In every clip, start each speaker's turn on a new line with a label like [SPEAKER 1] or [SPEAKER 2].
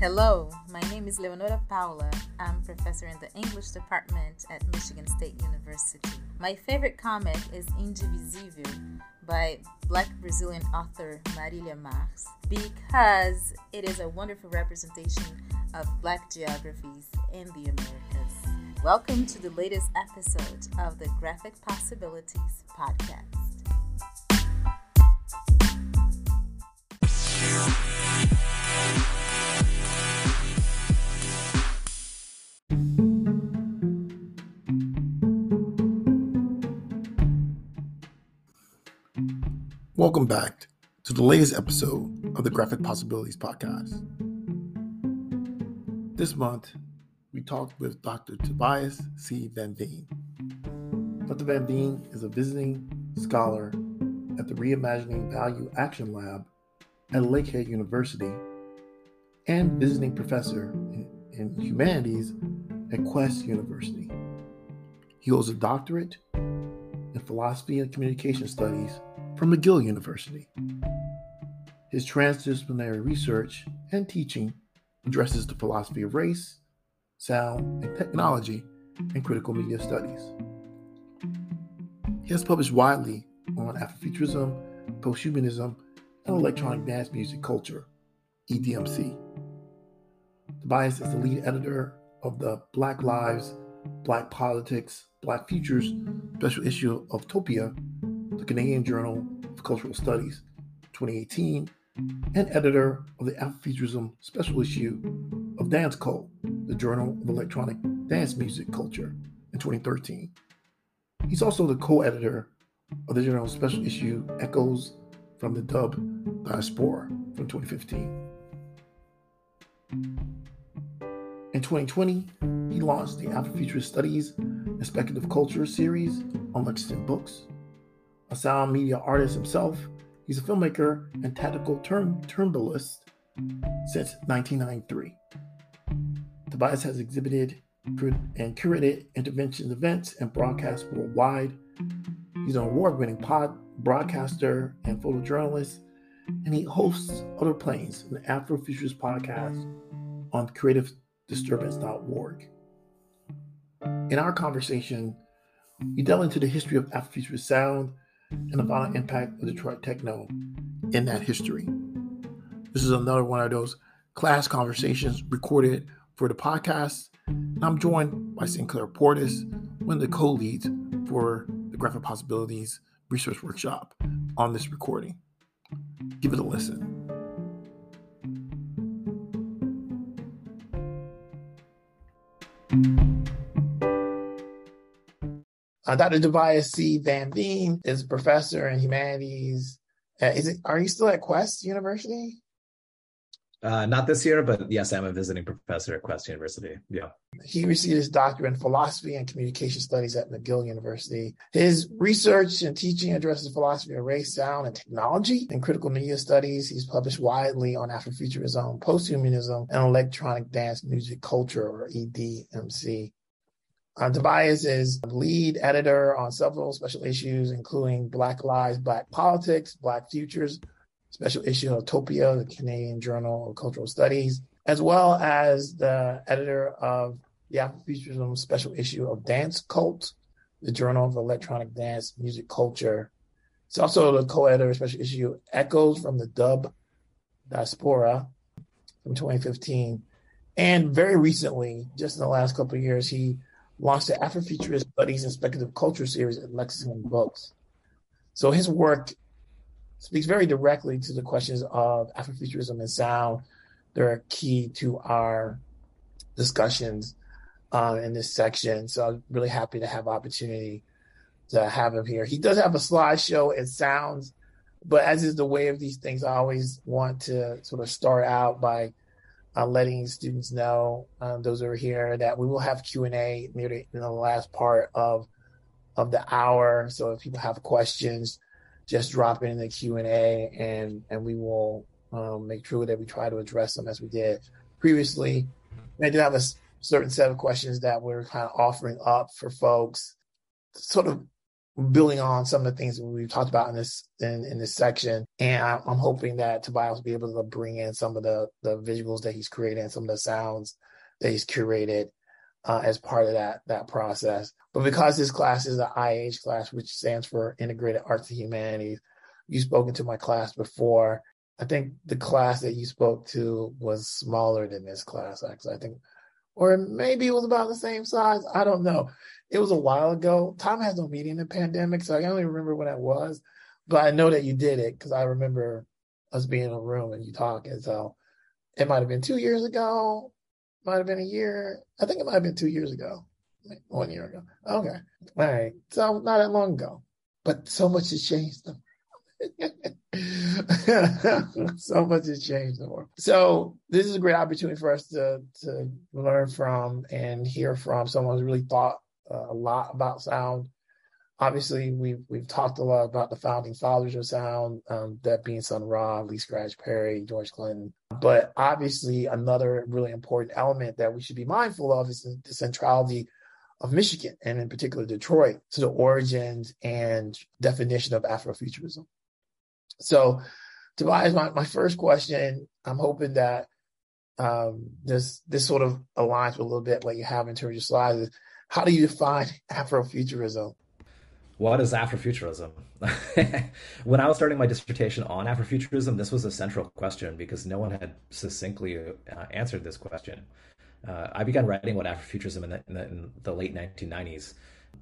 [SPEAKER 1] Hello, my name is Leonora Paula. I'm professor in the English department at Michigan State University. My favorite comic is Indivisível by Black Brazilian author Marília Marx because it is a wonderful representation of Black geographies in the Americas. Welcome to the latest episode of the Graphic Possibilities Podcast.
[SPEAKER 2] Welcome back to the latest episode of the Graphic Possibilities Podcast. This month, we talked with Dr. Tobias C. Van Veen. Dr. Van Veen is a visiting scholar at the Reimagining Value Action Lab at Lakehead University and visiting professor in, in humanities at Quest University. He holds a doctorate in philosophy and communication studies from McGill University. His transdisciplinary research and teaching addresses the philosophy of race, sound, and technology and critical media studies. He has published widely on Afrofuturism, posthumanism, and electronic dance music culture, EDMC. Tobias is the lead editor of the Black Lives, Black Politics, Black Futures special issue of Topia, the Canadian Journal of Cultural Studies, 2018, and editor of the Afrofuturism special issue of Dancecult, the Journal of Electronic Dance Music Culture, in 2013. He's also the co editor of the Journal special issue Echoes from the Dub Diaspora from 2015. In 2020, he launched the Afrofuturist Studies and Speculative Culture series on Lexington Books. A sound media artist himself, he's a filmmaker and tactical turn turntablist since 1993. Tobias has exhibited and curated intervention events and broadcasts worldwide. He's an award winning pod broadcaster and photojournalist, and he hosts Other Planes, an Afrofuturist podcast on creativedisturbance.org. In our conversation, we delve into the history of Afrofuturist sound and the violent impact of Detroit techno in that history. This is another one of those class conversations recorded for the podcast. And I'm joined by Sinclair Portis, one of the co leads for the Graphic Possibilities Research Workshop on this recording. Give it a listen. Uh, Dr. Tobias C. Van Veen is a professor in humanities. Uh, is it? Are you still at Quest University?
[SPEAKER 3] Uh, not this year, but yes, I'm a visiting professor at Quest University. Yeah.
[SPEAKER 2] He received his doctorate in philosophy and communication studies at McGill University. His research and teaching addresses philosophy of race, sound, and technology and critical media studies. He's published widely on Afrofuturism, posthumanism, and electronic dance music culture, or EDMC. Uh, Tobias is lead editor on several special issues, including Black Lives, Black Politics, Black Futures, special issue of Topia, the Canadian Journal of Cultural Studies, as well as the editor of the Afrofuturism special issue of Dancecult, the Journal of Electronic Dance Music Culture. He's also the co-editor of special issue Echoes from the Dub Diaspora from 2015. And very recently, just in the last couple of years, he launched the Afrofuturist Studies and Speculative Culture series at Lexington Books. So his work speaks very directly to the questions of Afrofuturism and sound. They're key to our discussions uh, in this section. So I'm really happy to have opportunity to have him here. He does have a slideshow. It sounds, but as is the way of these things, I always want to sort of start out by uh, letting students know, um, those are here, that we will have Q and A near the, in the last part of of the hour. So if people have questions, just drop in the Q and A, and and we will um, make sure that we try to address them as we did previously. And I do have a certain set of questions that we're kind of offering up for folks, sort of building on some of the things we've talked about in this in, in this section. And I, am hoping that Tobias will be able to bring in some of the the visuals that he's created and some of the sounds that he's curated uh, as part of that that process. But because this class is an IH class, which stands for Integrated Arts and Humanities, you've spoken to my class before. I think the class that you spoke to was smaller than this class, actually. I think, or maybe it was about the same size. I don't know. It was a while ago. Tom has no meeting in the pandemic, so I don't even remember when that was. But I know that you did it because I remember us being in a room and you talking. So it might have been two years ago, might have been a year. I think it might have been two years ago, one year ago. Okay. All right. So not that long ago, but so much has changed. so much has changed. So this is a great opportunity for us to to learn from and hear from someone who's really thought a lot about sound. Obviously, we've we've talked a lot about the founding fathers of sound, um, that being Sun Ra, Lee Scratch Perry, George Clinton. But obviously, another really important element that we should be mindful of is the centrality of Michigan and in particular Detroit to the origins and definition of Afrofuturism. So, Tobias, my, my first question, I'm hoping that um, this this sort of aligns with a little bit what you have in terms of slides. Is how do you define Afrofuturism?
[SPEAKER 3] What is Afrofuturism? when I was starting my dissertation on Afrofuturism, this was a central question because no one had succinctly uh, answered this question. Uh, I began writing about Afrofuturism in the, in the, in the late 1990s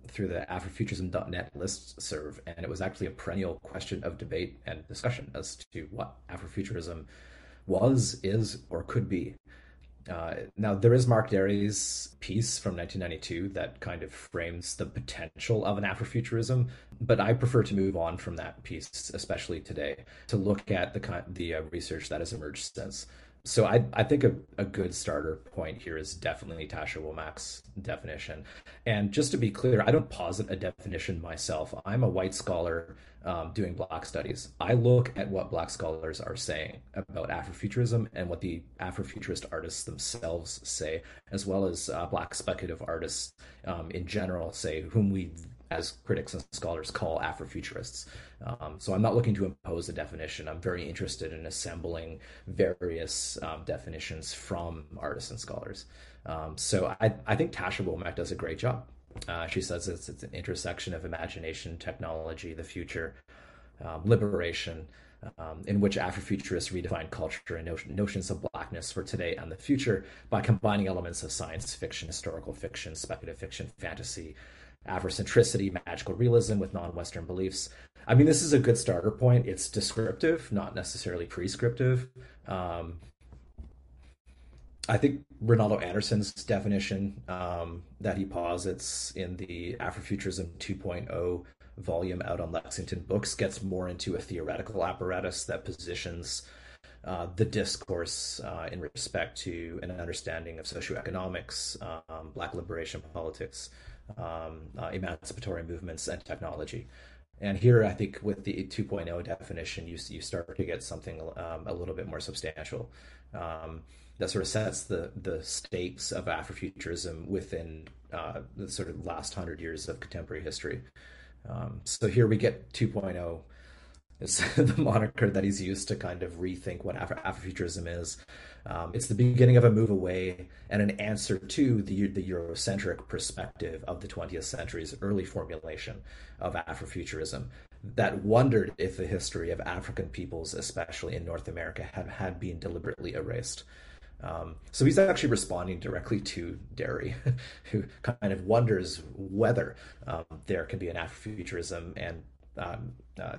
[SPEAKER 3] through the Afrofuturism.net list serve, and it was actually a perennial question of debate and discussion as to what Afrofuturism was, is, or could be. Uh, now, there is Mark Dery's piece from 1992 that kind of frames the potential of an Afrofuturism, but I prefer to move on from that piece, especially today, to look at the the uh, research that has emerged since so I, I think a, a good starter point here is definitely Ytasha Womack's definition. And just to be clear, I don't posit a definition myself. I'm a white scholar um, doing Black studies. I look at what Black scholars are saying about Afrofuturism and what the Afrofuturist artists themselves say, as well as uh, Black speculative artists um, in general say, whom we as critics and scholars call Afrofuturists. Um, so I'm not looking to impose a definition. I'm very interested in assembling various um, definitions from artists and scholars. Um, so I, I, think Ytasha Womack does a great job. Uh, she says it's, it's, an intersection of imagination, technology, the future, um, liberation, um, in which Afrofuturists redefine culture and notions of blackness for today and the future by combining elements of science fiction, historical fiction, speculative fiction, fantasy, Afrocentricity, magical realism with non Western beliefs. I mean, this is a good starter point. It's descriptive, not necessarily prescriptive. Um, I think Reynaldo Anderson's definition um, that he posits in the Afrofuturism 2.0 volume out on Lexington Books gets more into a theoretical apparatus that positions uh, the discourse uh, in respect to an understanding of socioeconomics, um, Black liberation politics, um, uh, emancipatory movements and technology. And here, I think with the 2.0 definition, you you start to get something um, a little bit more substantial um, that sort of sets the the stakes of Afrofuturism within uh, the sort of last hundred years of contemporary history. Um, so here we get 2.0 is the moniker that he's used to kind of rethink what Afro- Afrofuturism is. Um, it's the beginning of a move away and an answer to the, the Eurocentric perspective of the 20th century's early formulation of Afrofuturism that wondered if the history of African peoples, especially in North America, had, had been deliberately erased. Um, so he's actually responding directly to Dery, who kind of wonders whether um, there can be an Afrofuturism and um, uh,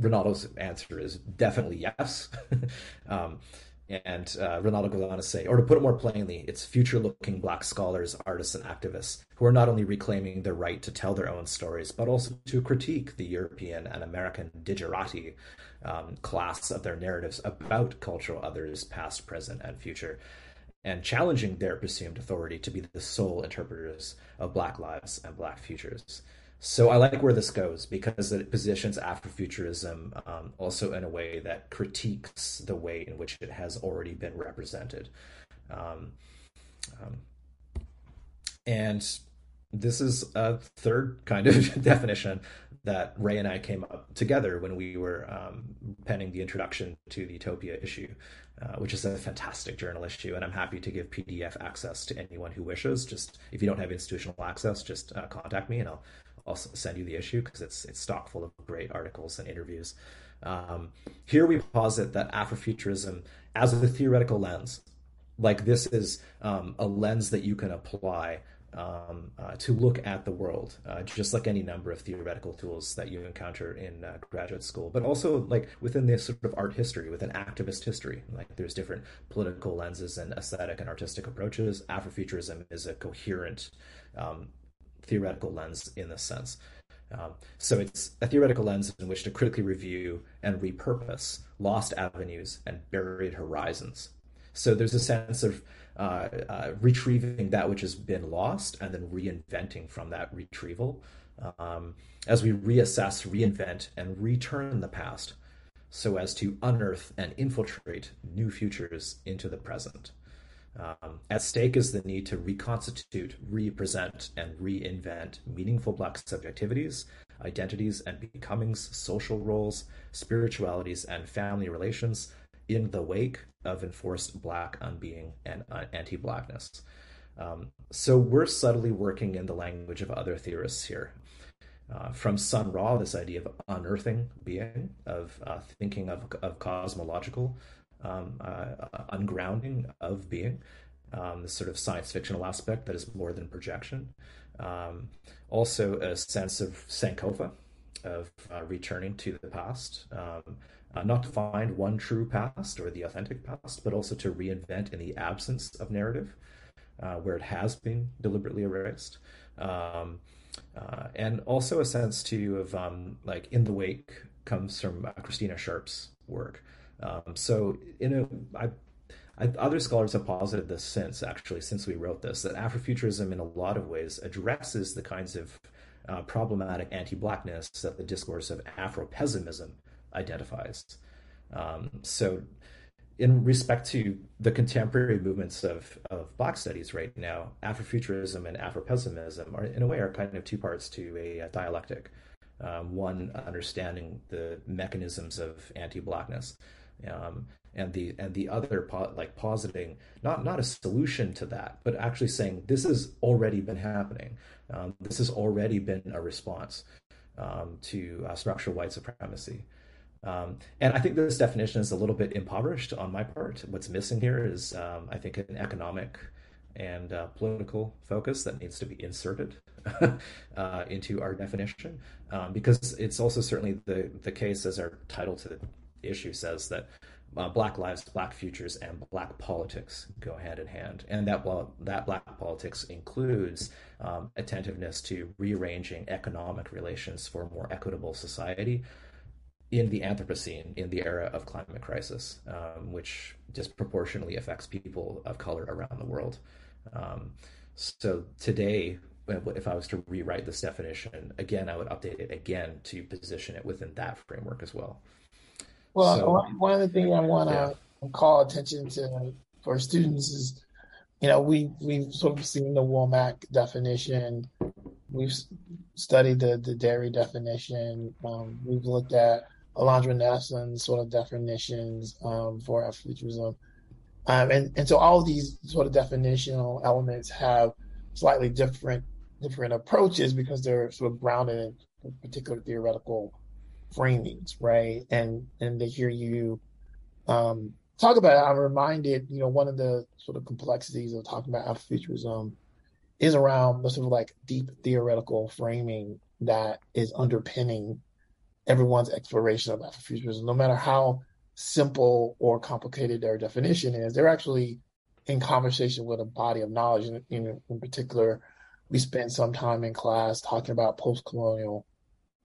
[SPEAKER 3] Reynaldo's answer is definitely yes. um, and uh, Reynaldo goes on to say, or to put it more plainly, it's future looking black scholars, artists, and activists who are not only reclaiming their right to tell their own stories, but also to critique the European and American digerati um, class of their narratives about cultural others, past, present, and future, and challenging their presumed authority to be the sole interpreters of black lives and black futures. So I like where this goes because it positions Afrofuturism um, also in a way that critiques the way in which it has already been represented. Um, um, and this is a third kind of definition that Ray and I came up together when we were um, penning the introduction to the Topia issue, uh, which is a fantastic journal issue, and I'm happy to give PDF access to anyone who wishes. Just if you don't have institutional access, just uh, contact me and I'll I'll send you the issue because it's it's stock full of great articles and interviews. Um, here we posit that Afrofuturism as a theoretical lens, like this is um, a lens that you can apply um, uh, to look at the world, uh, just like any number of theoretical tools that you encounter in uh, graduate school, but also like within this sort of art history, within activist history. Like there's different political lenses and aesthetic and artistic approaches. Afrofuturism is a coherent um, theoretical lens in this sense. Um, so it's a theoretical lens in which to critically review and repurpose lost avenues and buried horizons. So there's a sense of uh, uh, retrieving that which has been lost and then reinventing from that retrieval um, as we reassess, reinvent, and return the past so as to unearth and infiltrate new futures into the present. Um, at stake is the need to reconstitute, represent, and reinvent meaningful Black subjectivities, identities, and becomings, social roles, spiritualities, and family relations in the wake of enforced Black unbeing and uh, anti Blackness. Um, so we're subtly working in the language of other theorists here. Uh, from Sun Ra, this idea of unearthing being, of uh, thinking of, of cosmological um, uh, ungrounding of being, um, this sort of science fictional aspect that is more than projection. Um, also, a sense of Sankofa, of uh, returning to the past, um, uh, not to find one true past or the authentic past, but also to reinvent in the absence of narrative, uh, where it has been deliberately erased. Um, uh, and also a sense too of um, like in the wake comes from uh, Christina Sharpe's work, um, so, in a, I, I, other scholars have posited this since, actually, since we wrote this, that Afrofuturism, in a lot of ways, addresses the kinds of uh, problematic anti-blackness that the discourse of Afro-pessimism identifies. Um, so, in respect to the contemporary movements of, of Black studies right now, Afrofuturism and Afro-pessimism are, in a way, are kind of two parts to a, a dialectic. Um, one understanding the mechanisms of anti-blackness, um, and the and the other po- like positing not not a solution to that, but actually saying this has already been happening. Um, this has already been a response um, to uh, structural white supremacy. Um, and I think this definition is a little bit impoverished on my part. What's missing here is, um, I think, an economic and uh, political focus that needs to be inserted uh, into our definition, um, because it's also certainly the the case, as our title to the issue says that uh, black lives, black futures, and black politics go hand in hand, and that that black politics includes um, attentiveness to rearranging economic relations for a more equitable society in the Anthropocene, in the era of climate crisis, um, which disproportionately affects people of color around the world. Um, so today, if I was to rewrite this definition again, I would update it again to position it within that framework as well.
[SPEAKER 2] Well, so, one of the things I want to yeah. call attention to for students is, you know, we we've sort of seen the Womack definition. We've studied the the Dery definition. Um, we've looked at Alondra Nelson's sort of definitions um, for Afrofuturism. Um, and, and so all these sort of definitional elements have slightly different different approaches because they're sort of grounded in particular theoretical framings, right? And and to hear you um, talk about it, I'm reminded, you know, one of the sort of complexities of talking about Afrofuturism is around the sort of like deep theoretical framing that is underpinning everyone's exploration of Afrofuturism, no matter how simple or complicated their definition is. They're actually in conversation with a body of knowledge. In, in, in particular, we spent some time in class talking about post-colonial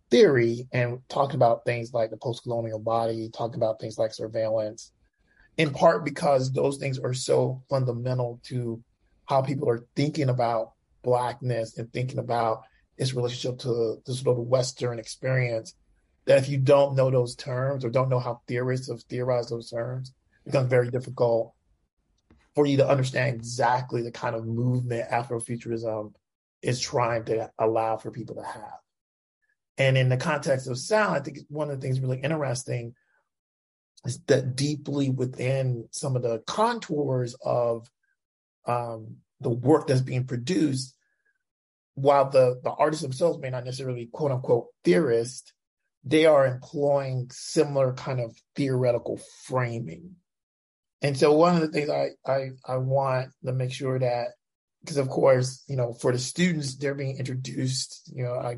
[SPEAKER 2] theory and talking about things like the post-colonial body, talking about things like surveillance, in part because those things are so fundamental to how people are thinking about blackness and thinking about its relationship to the sort of Western experience. That if you don't know those terms or don't know how theorists have theorized those terms, it becomes very difficult for you to understand exactly the kind of movement Afrofuturism is trying to allow for people to have. And in the context of sound, I think one of the things really interesting is that deeply within some of the contours of um, the work that's being produced, while the, the artists themselves may not necessarily quote unquote theorist, they are employing similar kind of theoretical framing. And so one of the things I, I, I want to make sure that, because of course, you know, for the students, they're being introduced, you know, I,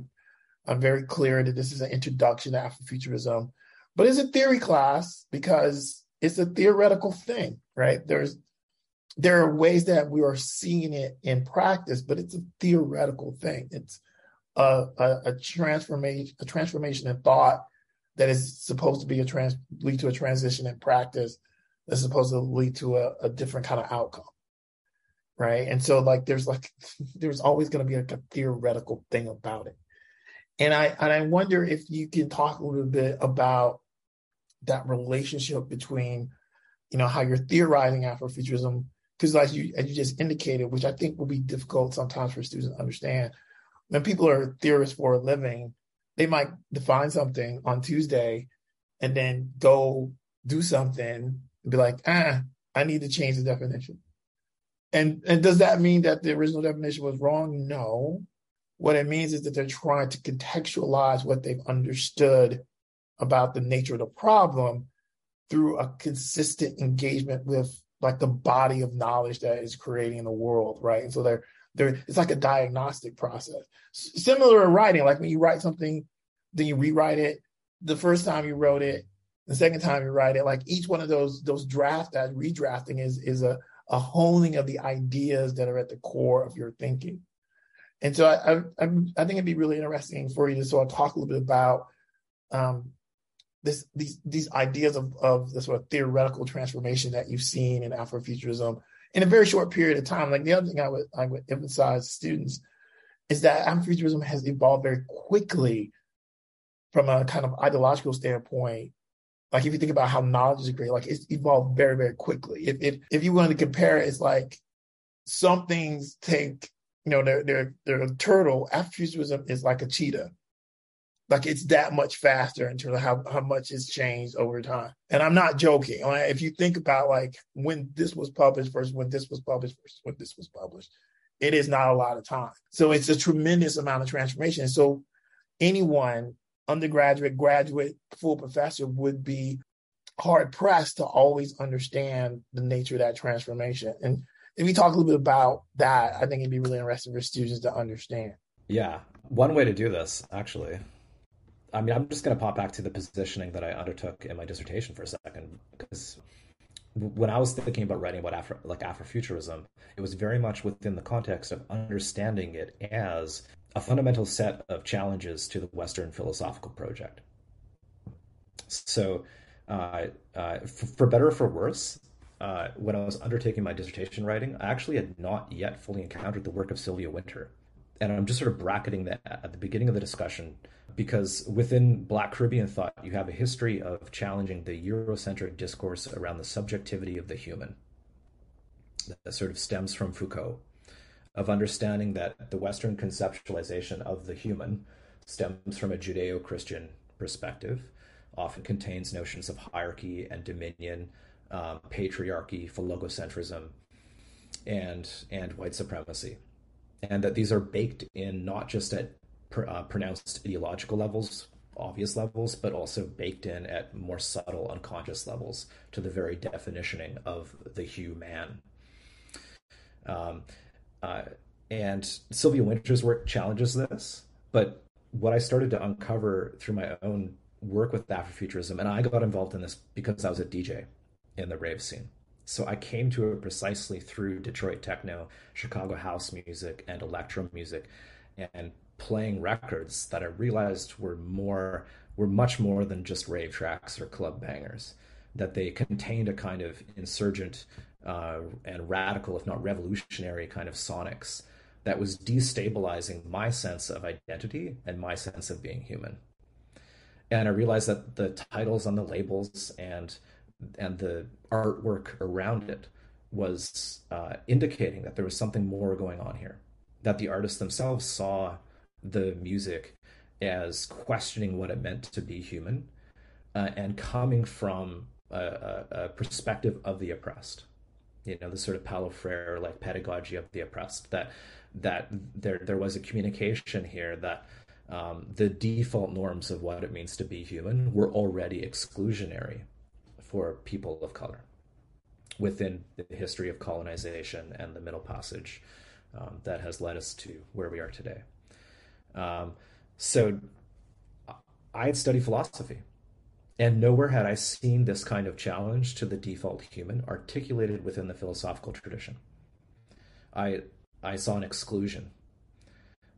[SPEAKER 2] I'm very clear that this is an introduction to Afrofuturism, but it's a theory class because it's a theoretical thing, right? There's, there are ways that we are seeing it in practice, but it's a theoretical thing. It's a, a, a transformation, a transformation in thought that is supposed to be a trans lead to a transition in practice that's supposed to lead to a, a different kind of outcome. Right. And so like there's like there's always gonna be like a theoretical thing about it. And I and I wonder if you can talk a little bit about that relationship between, you know, how you're theorizing Afrofuturism, because as you as you just indicated, which I think will be difficult sometimes for students to understand, when people are theorists for a living, they might define something on Tuesday and then go do something and be like, ah, I need to change the definition. And and does that mean that the original definition was wrong? No. What it means is that they're trying to contextualize what they've understood about the nature of the problem through a consistent engagement with like the body of knowledge that is creating the world, right? And so they're there it's like a diagnostic process. S- similar to writing, like when you write something, then you rewrite it. The first time you wrote it, the second time you write it, like each one of those those drafts, that redrafting is is a a honing of the ideas that are at the core of your thinking. And so I I, I think it'd be really interesting for you to sort of talk a little bit about um, this these these ideas of of the sort of theoretical transformation that you've seen in Afrofuturism in a very short period of time. Like the other thing I would I would emphasize students is that Afrofuturism has evolved very quickly from a kind of ideological standpoint. Like if you think about how knowledge is created, like it's evolved very, very quickly. If if if you want to compare it, it's like some things take, you know, they're they're they're a turtle. Afrofuturism is like a cheetah like it's that much faster in terms of how, how much has changed over time. And I'm not joking. If you think about like when this was published versus when this was published versus when this was published, it is not a lot of time. So it's a tremendous amount of transformation. So anyone, undergraduate, graduate, full professor would be hard pressed to always understand the nature of that transformation. And if we talk a little bit about that, I think it'd be really interesting for students to understand.
[SPEAKER 3] Yeah. One way to do this, actually, I mean, I'm just going to pop back to the positioning that I undertook in my dissertation for a second, because when I was thinking about writing about Afro, like Afrofuturism, it was very much within the context of understanding it as a fundamental set of challenges to the Western philosophical project. So, uh, uh, for, for, better or for worse, uh, when I was undertaking my dissertation writing, I actually had not yet fully encountered the work of Sylvia Wynter. And I'm just sort of bracketing that at the beginning of the discussion because within Black Caribbean thought, you have a history of challenging the Eurocentric discourse around the subjectivity of the human that sort of stems from Foucault, of understanding that the Western conceptualization of the human stems from a Judeo Christian perspective, often contains notions of hierarchy and dominion, um, patriarchy, phallogocentrism, and, and white supremacy. And that these are baked in not just at pr- uh, pronounced ideological levels, obvious levels, but also baked in at more subtle unconscious levels to the very definitioning of the human. Um, uh, and Sylvia Wynter's work challenges this, but what I started to uncover through my own work with Afrofuturism, and I got involved in this because I was a DJ in the rave scene. So I came to it precisely through Detroit techno, Chicago house music, and electro music, and playing records that I realized were more were much more than just rave tracks or club bangers. That they contained a kind of insurgent uh, and radical, if not revolutionary, kind of sonics that was destabilizing my sense of identity and my sense of being human. And I realized that the titles on the labels and and the artwork around it was uh, indicating that there was something more going on here that the artists themselves saw the music as questioning what it meant to be human uh, and coming from a, a, a, perspective of the oppressed. You know, the sort of Paulo Freire like pedagogy of the oppressed that that there there was a communication here that um, the default norms of what it means to be human were already exclusionary for people of color within the history of colonization and the Middle Passage um, that has led us to where we are today. Um, so I had studied philosophy, and nowhere had I seen this kind of challenge to the default human articulated within the philosophical tradition. I I saw an exclusion.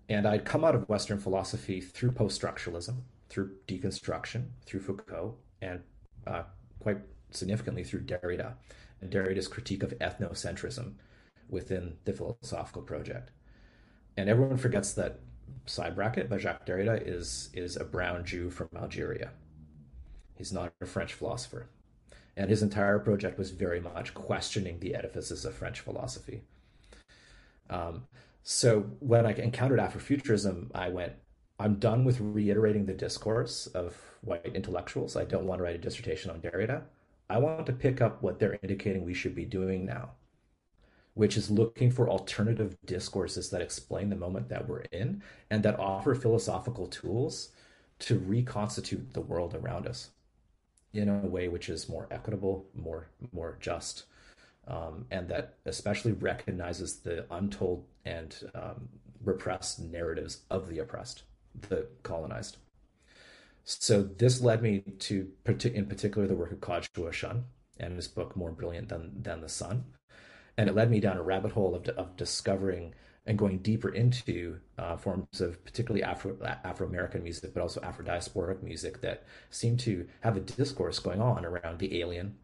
[SPEAKER 3] And I'd come out of Western philosophy through post structuralism, through deconstruction, through Foucault, and uh, quite significantly through Derrida and Derrida's critique of ethnocentrism within the philosophical project. And everyone forgets that side bracket by Jacques Derrida is, is a brown Jew from Algeria. He's not a French philosopher. And his entire project was very much questioning the edifices of French philosophy. Um, so when I encountered Afrofuturism, I went, I'm done with reiterating the discourse of white intellectuals. I don't want to write a dissertation on Derrida. I want to pick up what they're indicating we should be doing now, which is looking for alternative discourses that explain the moment that we're in and that offer philosophical tools to reconstitute the world around us in a way which is more equitable, more more just, um, and that especially recognizes the untold and um, repressed narratives of the oppressed, the colonized. So this led me to, in particular, the work of Kodwo Eshun and his book "More Brilliant Than Than the Sun," and it led me down a rabbit hole of, of discovering and going deeper into uh, forms of particularly Afro Afro American music, but also Afro diasporic music that seem to have a discourse going on around the alien,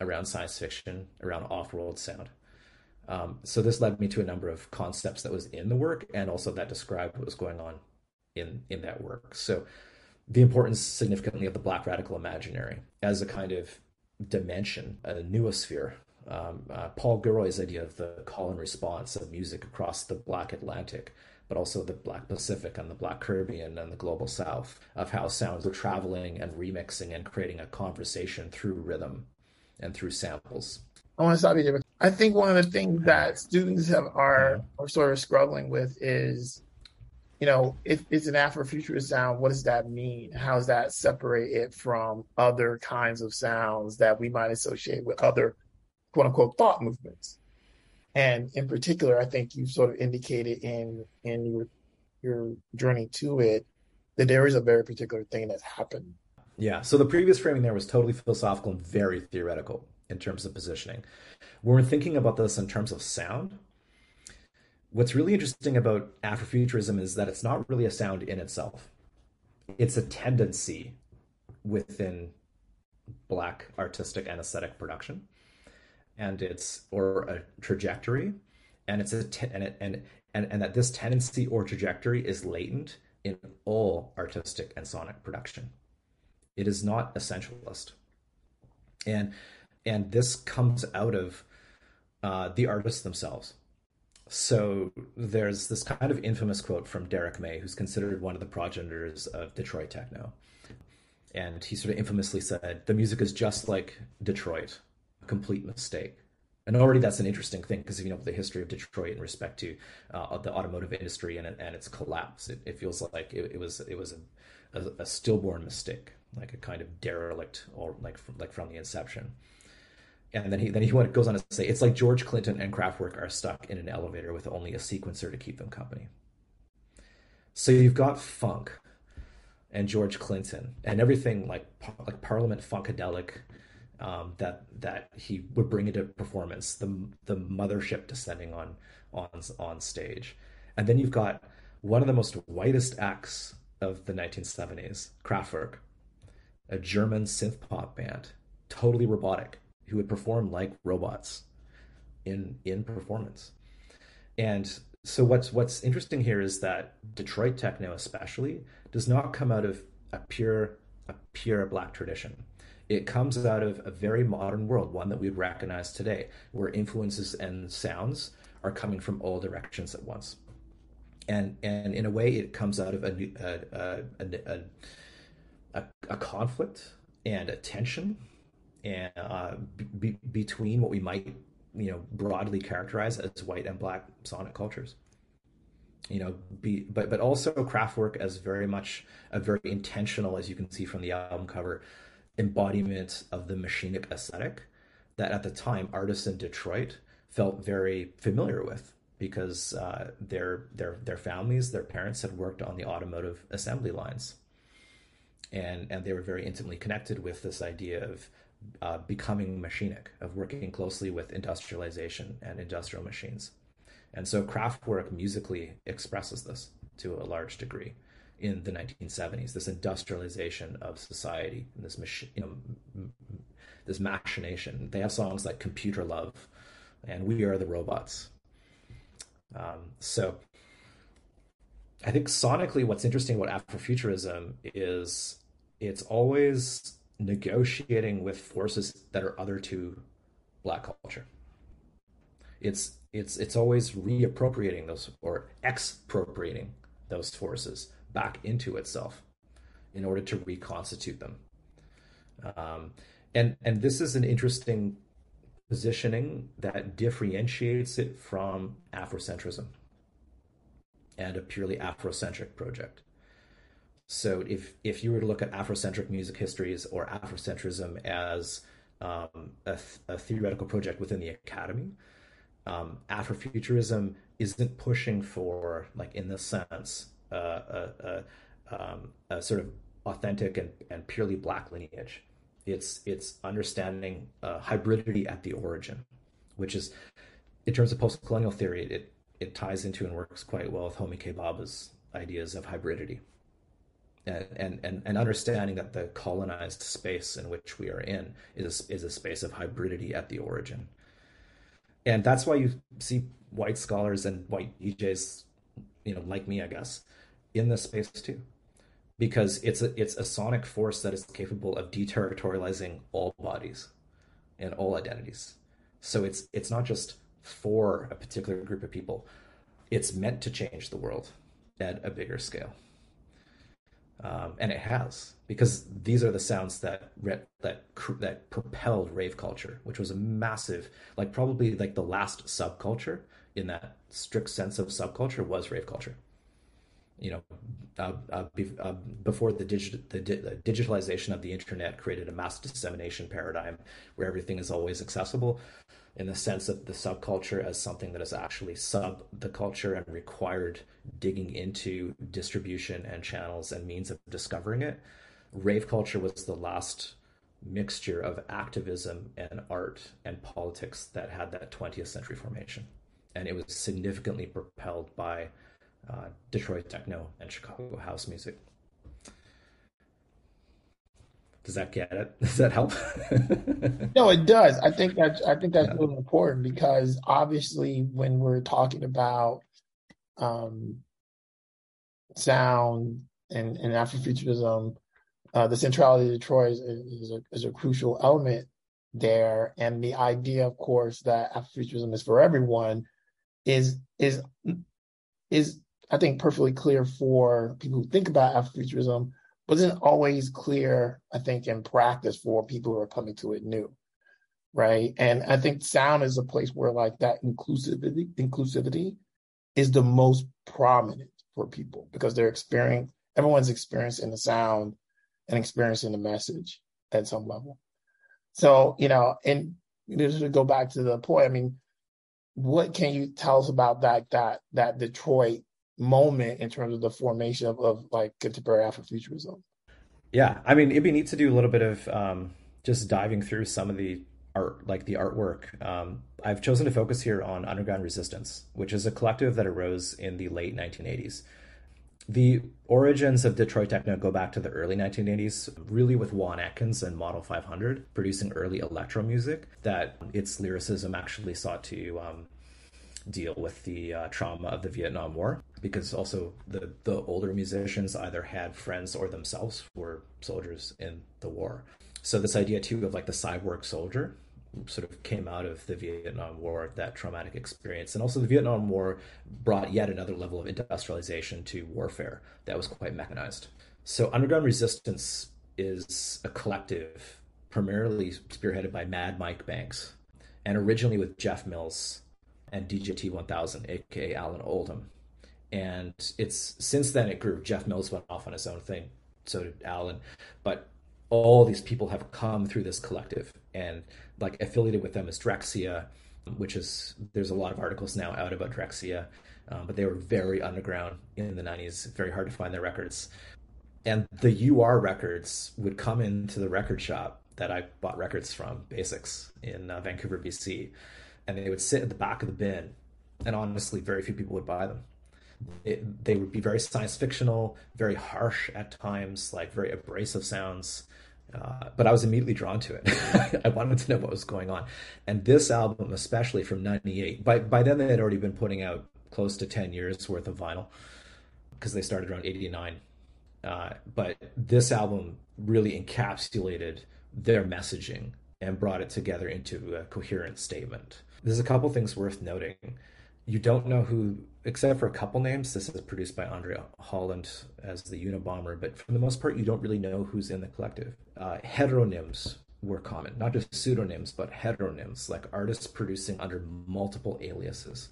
[SPEAKER 3] around science fiction, around off world sound. Um, so this led me to a number of concepts that was in the work, and also that described what was going on in in that work. So the importance significantly of the Black radical imaginary as a kind of dimension, a noosphere um, uh, Paul Gilroy's idea of the call and response of music across the Black Atlantic, but also the Black Pacific and the Black Caribbean and the Global South, of how sounds were traveling and remixing and creating a conversation through rhythm and through samples.
[SPEAKER 2] I want to stop you there. I think one of the things that students have are, are sort of struggling with is, you know, if it's an Afrofuturist sound, what does that mean? How does that separate it from other kinds of sounds that we might associate with other quote unquote thought movements. And in particular, I think you sort of indicated in in your your journey to it that there is a very particular thing that's happened.
[SPEAKER 3] Yeah. So the previous framing there was totally philosophical and very theoretical in terms of positioning. We're thinking about this in terms of sound, what's really interesting about Afrofuturism is that it's not really a sound in itself. It's a tendency within black artistic and aesthetic production and it's or a trajectory and it's a te- and, it, and and and that this tendency or trajectory is latent in all artistic and sonic production. It is not essentialist. And and this comes out of uh, the artists themselves. So there's this kind of infamous quote from Derrick May, who's considered one of the progenitors of Detroit techno. And he sort of infamously said, The music is just like Detroit complete mistake. And already that's an interesting thing because if you know the history of Detroit in respect to uh, the automotive industry and, and its collapse, it, it feels like it, it, was it was a, a, a, stillborn mistake, like a kind of derelict, or like from, like from the inception. And then he then he goes on to say it's like George Clinton and Kraftwerk are stuck in an elevator with only a sequencer to keep them company. So you've got funk and George Clinton and everything like like Parliament funkadelic um, that that he would bring into performance the the mothership descending on on on stage, and then you've got one of the most whitest acts of the 1970s, Kraftwerk, a German synth pop band, totally robotic, who would perform like robots in in performance, and so what's what's interesting here is that Detroit techno especially does not come out of a pure a pure black tradition it comes out of a very modern world, one that we'd recognize today, where influences and sounds are coming from all directions at once. and and in a way, it comes out of a a a, a, a conflict and a tension and uh, be, between what we might you know broadly characterize as white and black sonic cultures you know be but but also Kraftwerk as very much a very intentional as you can see from the album cover embodiment of the machinic aesthetic that at the time artists in Detroit felt very familiar with because uh, their their their families their parents had worked on the automotive assembly lines. And and they were very intimately connected with this idea of uh, becoming machinic of working closely with industrialization and industrial machines. And so Kraftwerk musically expresses this to a large degree in the 1970s. This industrialization of society, and this machine, you know, this machination. They have songs like "Computer Love" and "We Are the Robots." Um, so, I think sonically, what's interesting about Afrofuturism is it's always negotiating with forces that are other to Black culture. It's it's it's always reappropriating those or expropriating those forces back into itself in order to reconstitute them. Um, and and this is an interesting positioning that differentiates it from Afrocentrism and a purely Afrocentric project. So if if you were to look at Afrocentric music histories or Afrocentrism as um, a, a theoretical project within the academy, um, Afrofuturism isn't pushing for, like in this sense, a, a, um, a, sort of authentic and, and purely black lineage. It's it's understanding uh, hybridity at the origin, which is, in terms of post-colonial theory, it it ties into and works quite well with Homi K. Bhabha's ideas of hybridity. And, and, and, and understanding that the colonized space in which we are in is, is a space of hybridity at the origin and that's why you see white scholars and white DJs, you know, like me, I guess, in this space too, because it's a it's a sonic force that is capable of deterritorializing all bodies and all identities. So it's it's not just for a particular group of people; it's meant to change the world at a bigger scale um, and it has because these are the sounds that that that propelled rave culture, which was a massive, like probably like the last subculture in that strict sense of subculture was rave culture. You know, uh, uh, be, uh, before the, the, di- digitalization of the internet created a mass dissemination paradigm where everything is always accessible in the sense of the subculture as something that is actually sub the culture and required digging into distribution and channels and means of discovering it. Rave culture was the last mixture of activism and art and politics that had that 20th century formation. And it was significantly propelled by uh, Detroit techno and Chicago house music. Does that get it? Does that help?
[SPEAKER 2] no, it does. I think that I think that's yeah. really important because obviously when we're talking about um, sound and, and Afrofuturism, uh, the centrality of Detroit is, is, a, is a crucial element there. And the idea, of course, that Afrofuturism is for everyone is is is I think perfectly clear for people who think about Afrofuturism but isn't always clear, I think, in practice for people who are coming to it new. Right. And I think sound is a place where like that inclusivity, inclusivity is the most prominent for people because they're experiencing everyone's experiencing the sound and experiencing the message at some level. So, you know, and just to go back to the point, I mean, what can you tell us about that that that Detroit moment in terms of the formation of, of like contemporary Afrofuturism.
[SPEAKER 3] Yeah, I mean, it'd be neat to do a little bit of um, just diving through some of the art, like the artwork. Um, I've chosen to focus here on Underground Resistance, which is a collective that arose in the late 1980s. The origins of Detroit techno go back to the early 1980s, really with Juan Atkins and Model 500 producing early electro music that its lyricism actually sought to um, deal with the uh, trauma of the Vietnam War because also the the older musicians either had friends or themselves were soldiers in the war. So this idea too of like the cyborg soldier sort of came out of the Vietnam War, that traumatic experience. And also, the Vietnam War brought yet another level of industrialization to warfare that was quite mechanized. So, underground resistance is a collective primarily spearheaded by Mad Mike Banks and originally with Jeff Mills and DJ T-1000, aka Alan Oldham. And it's since then it grew. Jeff Mills went off on his own thing, so did Alan. But all these people have come through this collective and like affiliated with them is Drexciya, which is there's a lot of articles now out about Drexciya, um, but they were very underground in the 90s, very hard to find their records. And the UR records would come into the record shop that I bought records from, Basics in uh, Vancouver, BC, and they would sit at the back of the bin, and honestly, very few people would buy them. It, they would be very science fictional, very harsh at times, like very abrasive sounds. Uh, but I was immediately drawn to it. I wanted to know what was going on. And this album, especially from 98, by, by then they had already been putting out close to 10 years worth of vinyl because they started around 89. Uh, but this album really encapsulated their messaging and brought it together into a coherent statement. There's a couple things worth noting. You don't know who, except for a couple names. This is produced by Andrea Holland as the Unabomber, but for the most part, you don't really know who's in the collective. Uh, heteronyms were common, not just pseudonyms, but heteronyms, like artists producing under multiple aliases.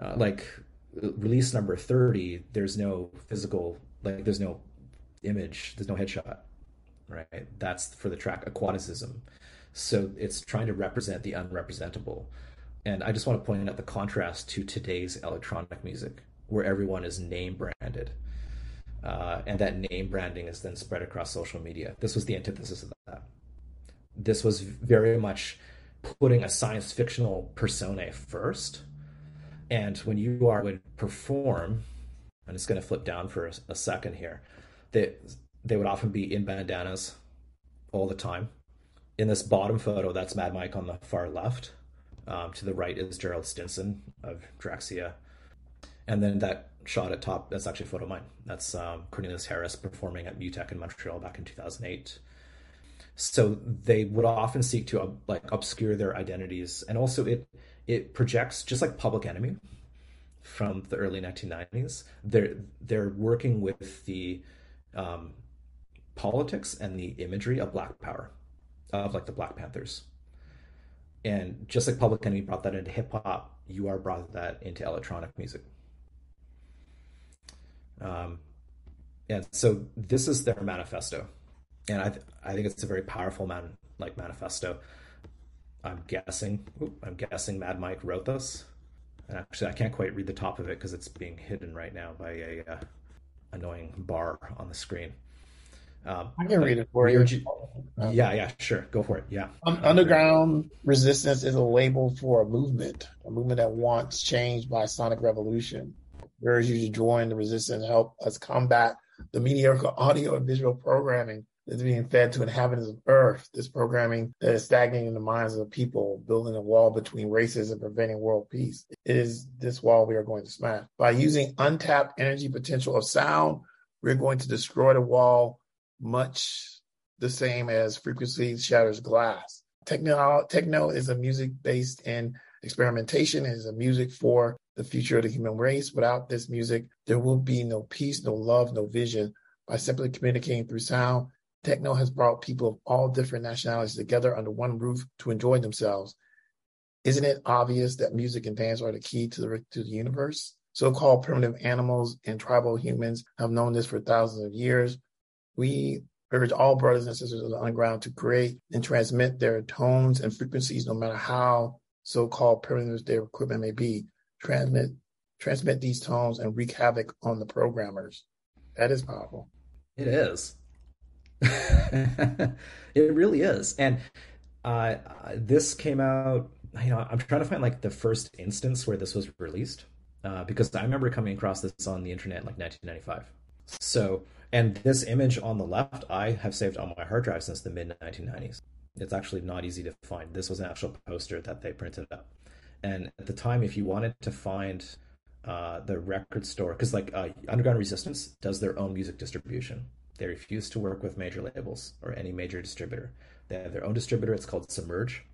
[SPEAKER 3] Uh, like release number 30, there's no physical, like, there's no image, there's no headshot right? That's for the track aquaticism. So it's trying to represent the unrepresentable. And I just want to point out the contrast to today's electronic music, where everyone is name branded. Uh, and that name branding is then spread across social media. This was the antithesis of that. This was very much putting a science fictional persona first. And when UR would perform, and it's going to flip down for a, a second here. That they would often be in bandanas all the time. In this bottom photo, that's Mad Mike on the far left. Um, to the right is Gerald Stinson of Drexciya. And then that shot at top, that's actually a photo of mine. That's um, Cornelius Harris performing at MUTEK in Montreal back in 2008. So they would often seek to uh, like obscure their identities, and also it it projects just like Public Enemy from the early 1990s. They're they're working with the um, politics and the imagery of Black Power, of like the Black Panthers. And just like Public Enemy brought that into hip hop, UR brought that into electronic music. Um, and so this is their manifesto, and I th- I think it's a very powerful man like manifesto. I'm guessing I'm guessing Mad Mike wrote this. And actually, I can't quite read the top of it because it's being hidden right now by a uh, annoying bar on the screen.
[SPEAKER 2] Um, I can read it for you.
[SPEAKER 3] Um, yeah, yeah, sure. Go for it. Yeah.
[SPEAKER 2] Um, underground resistance is a label for a movement, a movement that wants change by sonic revolution. We urge you to join the resistance and help us combat the mediocre audio and visual programming that's being fed to inhabitants of Earth. This programming that is stagnating the minds of the people, building a wall between races and preventing world peace. It is this wall we are going to smash. By using untapped energy potential of sound, we're going to destroy the wall much the same as frequency shatters glass. Techno, techno is a music based in experimentation, it is a music for the future of the human race. Without this music, there will be no peace, no love, no vision. By simply communicating through sound, techno has brought people of all different nationalities together under one roof to enjoy themselves. Isn't it obvious that music and dance are the key to the, to the universe? So called primitive animals and tribal humans have known this for thousands of years. We urge all brothers and sisters of the underground to create and transmit their tones and frequencies, no matter how so-called primitive their equipment may be. Transmit, transmit these tones and wreak havoc on the programmers. That is powerful.
[SPEAKER 3] It is. it really is. And uh, this came out. You know, I'm trying to find like the first instance where this was released uh, because I remember coming across this on the internet in like 1995. So and this image on the left, I have saved on my hard drive since the mid 1990s. It's actually not easy to find. This was an actual poster that they printed up. And at the time, if you wanted to find uh, the record store, because like uh, Underground Resistance does their own music distribution. They refuse to work with major labels or any major distributor. They have their own distributor. It's called Submerge.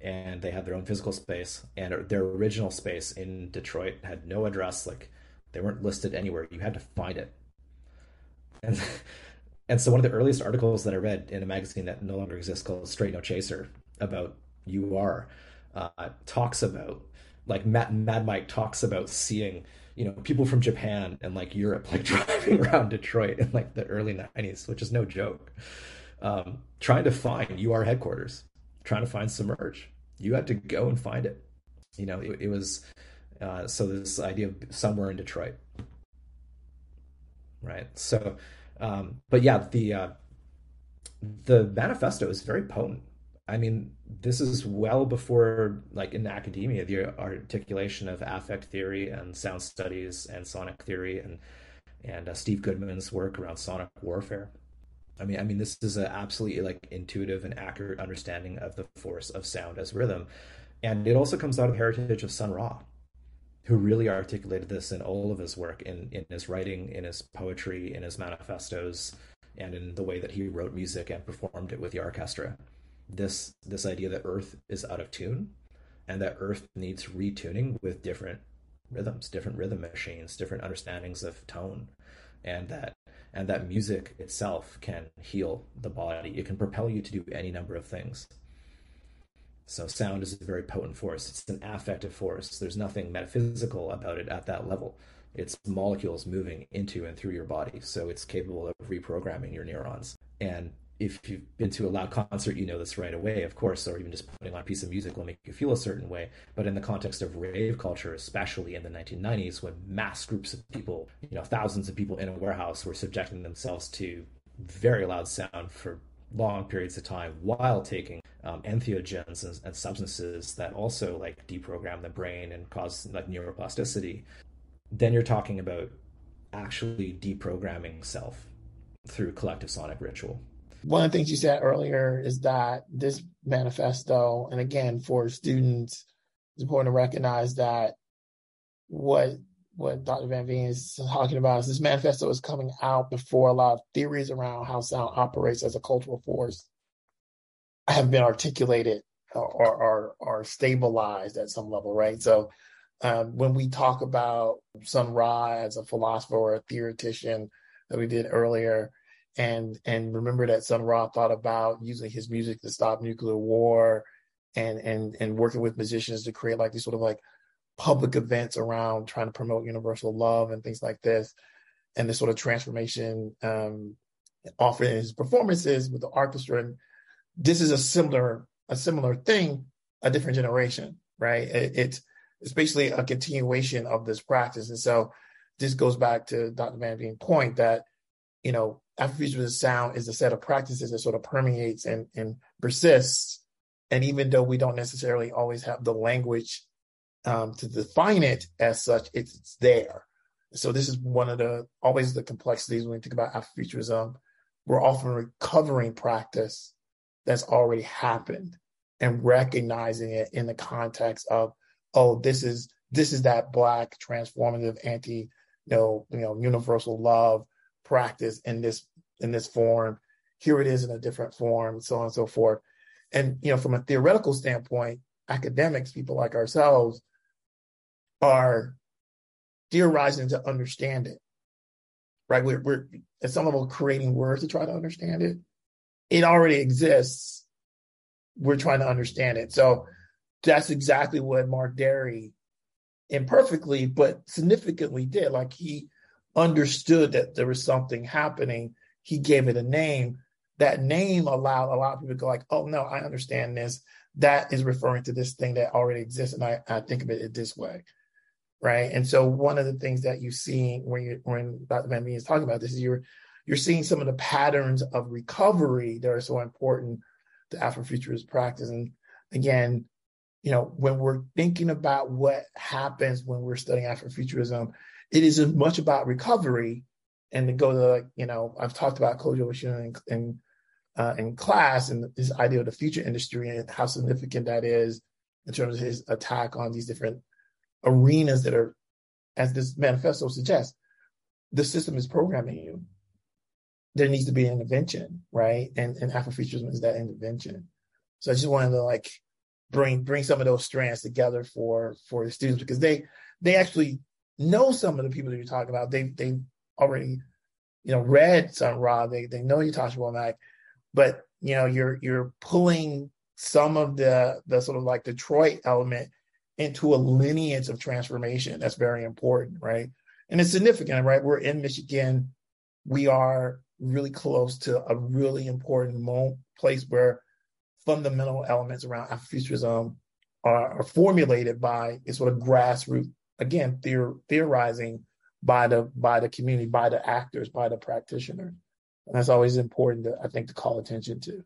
[SPEAKER 3] and they had their own physical space and their original space in detroit had no address like they weren't listed anywhere you had to find it and and so one of the earliest articles that i read in a magazine that no longer exists called straight no chaser about ur uh, talks about like mad mike talks about seeing you know people from japan and like europe like driving around detroit in like the early 90s which is no joke um, trying to find ur headquarters trying to find submerge you had to go and find it. You know it, it was uh, so this idea of somewhere in detroit right? So um, but yeah the uh, the manifesto is very potent. I mean this is well before like in academia the articulation of affect theory and sound studies and sonic theory and and uh, steve goodman's work around sonic warfare. I mean, I mean, this is an absolutely like intuitive and accurate understanding of the force of sound as rhythm, and it also comes out of the heritage of Sun Ra, who really articulated this in all of his work, in in his writing, in his poetry, in his manifestos, and in the way that he wrote music and performed it with the orchestra. This this idea that Earth is out of tune, and that Earth needs retuning with different rhythms, different rhythm machines, different understandings of tone, and that and that music itself can heal the body. It can propel you to do any number of things. So sound is a very potent force. It's an affective force. There's nothing metaphysical about it at that level. It's molecules moving into and through your body. So it's capable of reprogramming your neurons. And if you've been to a loud concert, you know this right away, of course, or even just putting on a piece of music will make you feel a certain way. But in the context of rave culture, especially in the 1990s, when mass groups of people, you know, thousands of people in a warehouse were subjecting themselves to very loud sound for long periods of time while taking um, entheogens and, and substances that also like deprogram the brain and cause like neuroplasticity, then you're talking about actually deprogramming self through collective sonic ritual.
[SPEAKER 2] One of the things you said earlier is that this manifesto, and again, for students, it's important to recognize that what what Dr. Van Veen is talking about is this manifesto is coming out before a lot of theories around how sound operates as a cultural force have been articulated or or stabilized at some level, right? So um, when we talk about Sun Ra as a philosopher or a theoretician that we did earlier, and and remember that Sun Ra thought about using his music to stop nuclear war and and and working with musicians to create like these sort of like public events around trying to promote universal love and things like this and this sort of transformation um offered in his performances with the orchestra and this is a similar a similar thing a different generation right it, it's it's basically a continuation of this practice and so this goes back to dr van Veen's point that you know Afrofuturism sound is a set of practices that sort of permeates and, and persists. And even though we don't necessarily always have the language um, to define it as such, it's, it's, there. So this is one of the always the complexities when we think about Afrofuturism. We're often recovering practice that's already happened and recognizing it in the context of, oh, this is this is that black transformative anti, you know, you know, universal love practice in this in this form. Here it is in a different form, so on and so forth. And you know, from a theoretical standpoint, academics, people like ourselves, are theorizing to understand it. Right? We're, we're at some level creating words to try to understand it. It already exists. We're trying to understand it. So that's exactly what Mark Dery imperfectly but significantly did. Like he understood that there was something happening. He gave it a name. That name allowed a lot of people to go like, oh no, I understand this. That is referring to this thing that already exists. And I, I think of it this way. Right. And so one of the things that you see when you when Dr. Van Veen is talking about this is you're you're seeing some of the patterns of recovery that are so important to Afrofuturist practice. And again, you know, when we're thinking about what happens when we're studying Afrofuturism, it is as much about recovery and to go to like, you know I've talked about Kodwo Eshun in in, uh, in class and his idea of the future industry and how significant that is in terms of his attack on these different arenas that are, as this manifesto suggests, the system is programming you. There needs to be an intervention, right? And and Afrofuturism is that intervention. So I just wanted to like bring bring some of those strands together for for the students because they they actually know some of the people that you're talking about. They they already you know read Sun Ra. They they know Ytasha Womack, but you know you're you're pulling some of the the sort of like Detroit element into a lineage of transformation. That's very important, right? And it's significant, right? We're in Michigan. We are really close to a really important mo- place where fundamental elements around Afrofuturism are, are formulated by a sort of grassroots, again, theor- theorizing by the by the community, by the actors, by the practitioners. And that's always important to, I think, to call attention to.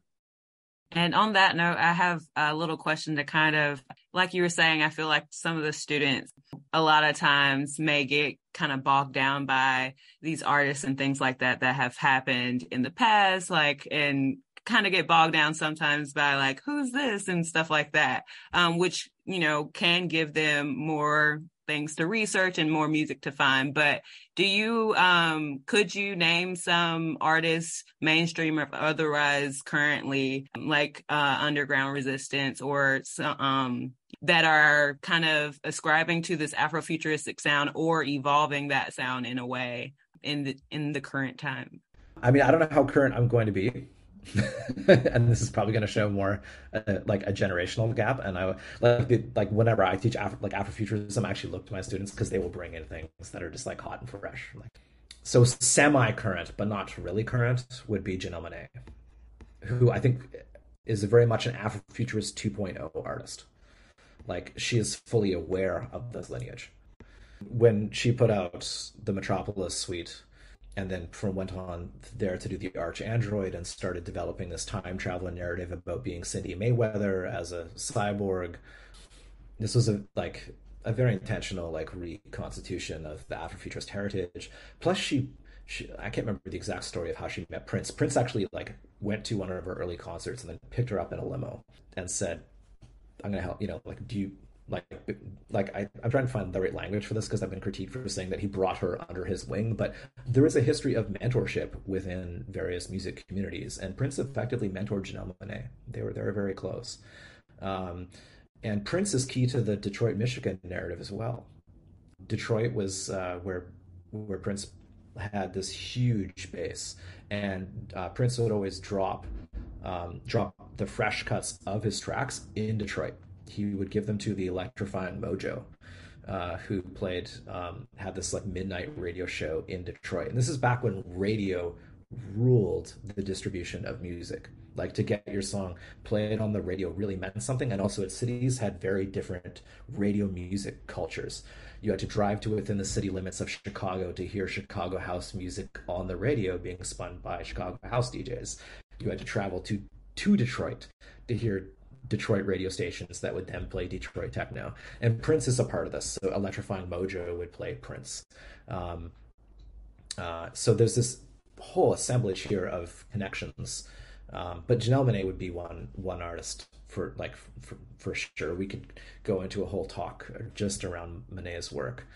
[SPEAKER 4] And on that note, I have a little question to kind of, like you were saying, I feel like some of the students a lot of times may get kind of bogged down by these artists and things like that that have happened in the past, like, and kind of get bogged down sometimes by like, who's this? and stuff like that, um, which, you know, can give them more things to research and more music to find. But do you, um, could you name some artists, mainstream or otherwise, currently like uh, Underground Resistance or um, that are kind of ascribing to this Afrofuturistic sound or evolving that sound in a way in the in the current time?
[SPEAKER 3] I mean, I don't know how current I'm going to be. and this is probably going to show more uh, like a generational gap. And I like like whenever I teach like Afrofuturism, I actually look to my students because they will bring in things that are just like hot and fresh. Like so, semi current but not really current would be Janelle who I think is very much an Afrofuturist 2.0 artist. Like she is fully aware of this lineage. When she put out the Metropolis suite, and then from went on there to do the Arch Android and started developing this time travel narrative about being Cindi Mayweather as a cyborg. This was a like a very intentional like reconstitution of the Afrofuturist heritage. Plus, she, she I can't remember the exact story of how she met Prince. Prince actually like went to one of her early concerts and then picked her up in a limo and said, "I'm gonna help. You know, like, do you like like I, am trying to find the right language for this because I've been critiqued for saying that he brought her under his wing, but there is a history of mentorship within various music communities, and Prince effectively mentored Janelle Monáe. They were they were very close, um, and Prince is key to the Detroit, Michigan narrative as well. Detroit was uh, where where Prince had this huge base, and uh, Prince would always drop um, drop the fresh cuts of his tracks in Detroit he would give them to the electrifying Mojo, uh, who played um, had this like midnight radio show in Detroit. And this is back when radio ruled the distribution of music. Like to get your song played on the radio really meant something, and also its cities had very different radio music cultures. You had to drive to within the city limits of Chicago to hear Chicago house music on the radio being spun by Chicago house DJs. You had to travel to to Detroit to hear Detroit radio stations that would then play Detroit techno. And Prince is a part of this. So Electrifying Mojo would play Prince. Um, uh, so there's this whole assemblage here of connections. Um, but Janelle Monáe would be one one artist for like for, for sure. We could go into a whole talk just around Monáe's work,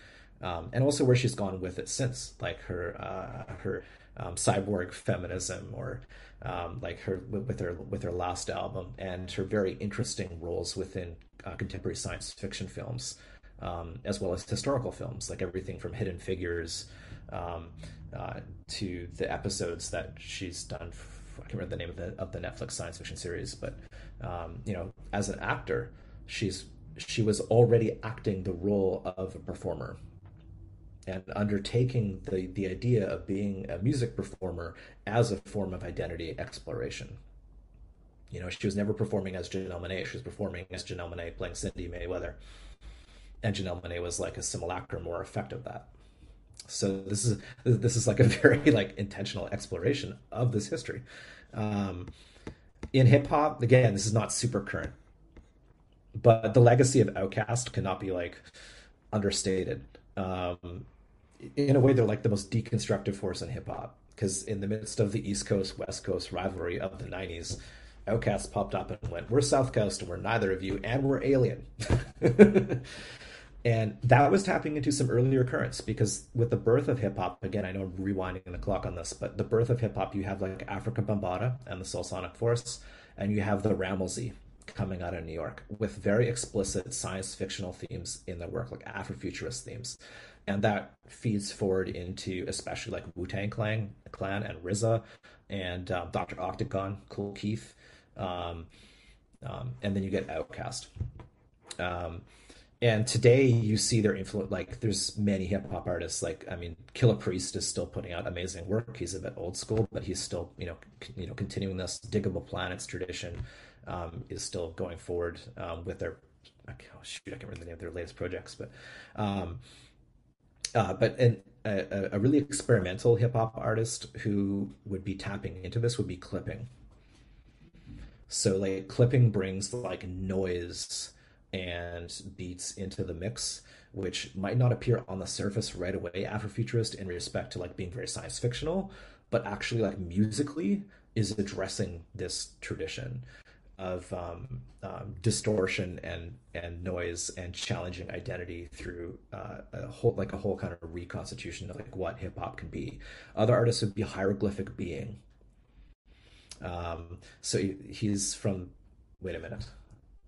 [SPEAKER 3] um, and also where she's gone with it since, like her uh, her um, cyborg feminism or um, like her with her with her last album and her very interesting roles within uh, contemporary science fiction films, um, as well as historical films, like everything from Hidden Figures um, uh, to the episodes that she's done. I can't remember the name of the of the Netflix science fiction series, but um, you know, as an actor, she's she was already acting the role of a performer and undertaking the, the idea of being a music performer as a form of identity exploration. You know, she was never performing as Janelle Monáe. She was performing as Janelle Monáe playing Cindi Mayweather. And Janelle Monáe was like a simulacrum or effect of that. So this is this is like a very like intentional exploration of this history. Um, in hip hop, again, this is not super current, but the legacy of Outkast cannot be like understated. Um, in a way, they're like the most deconstructive force in hip hop because in the midst of the East Coast West Coast rivalry of the '90s, Outkast popped up and went, "We're South Coast, and we're neither of you, and we're alien." and that was tapping into some earlier currents because with the birth of hip hop, again, I know I'm rewinding the clock on this, but the birth of hip hop, you have like Afrika Bambaataa and the Soulsonic Force, and you have the Rammellzee coming out of New York with very explicit science fictional themes in their work, like Afrofuturist themes. And that feeds forward into especially like Wu Tang Clan, Clan and RZA and uh, Dr. Octagon, Kool Keith. Um, um, and then you get OutKast. Um, and today you see their influence like there's many hip hop artists like I mean Killah Priest is still putting out amazing work he's a bit old school but he's still you know c- you know continuing this Digable Planets tradition um, is still going forward um, with their oh, shoot I can't remember the name of their latest projects but um, uh, but an, a, a really experimental hip hop artist who would be tapping into this would be clipping. So like clipping brings like noise and beats into the mix, which might not appear on the surface right away Afrofuturist in respect to like being very science fictional, but actually like musically is addressing this tradition of um, um, distortion and and noise and challenging identity through uh, a whole like a whole kind of reconstitution of like what hip hop can be. Other artists would be hieroglyphic being. Um, so he's from. Wait a minute.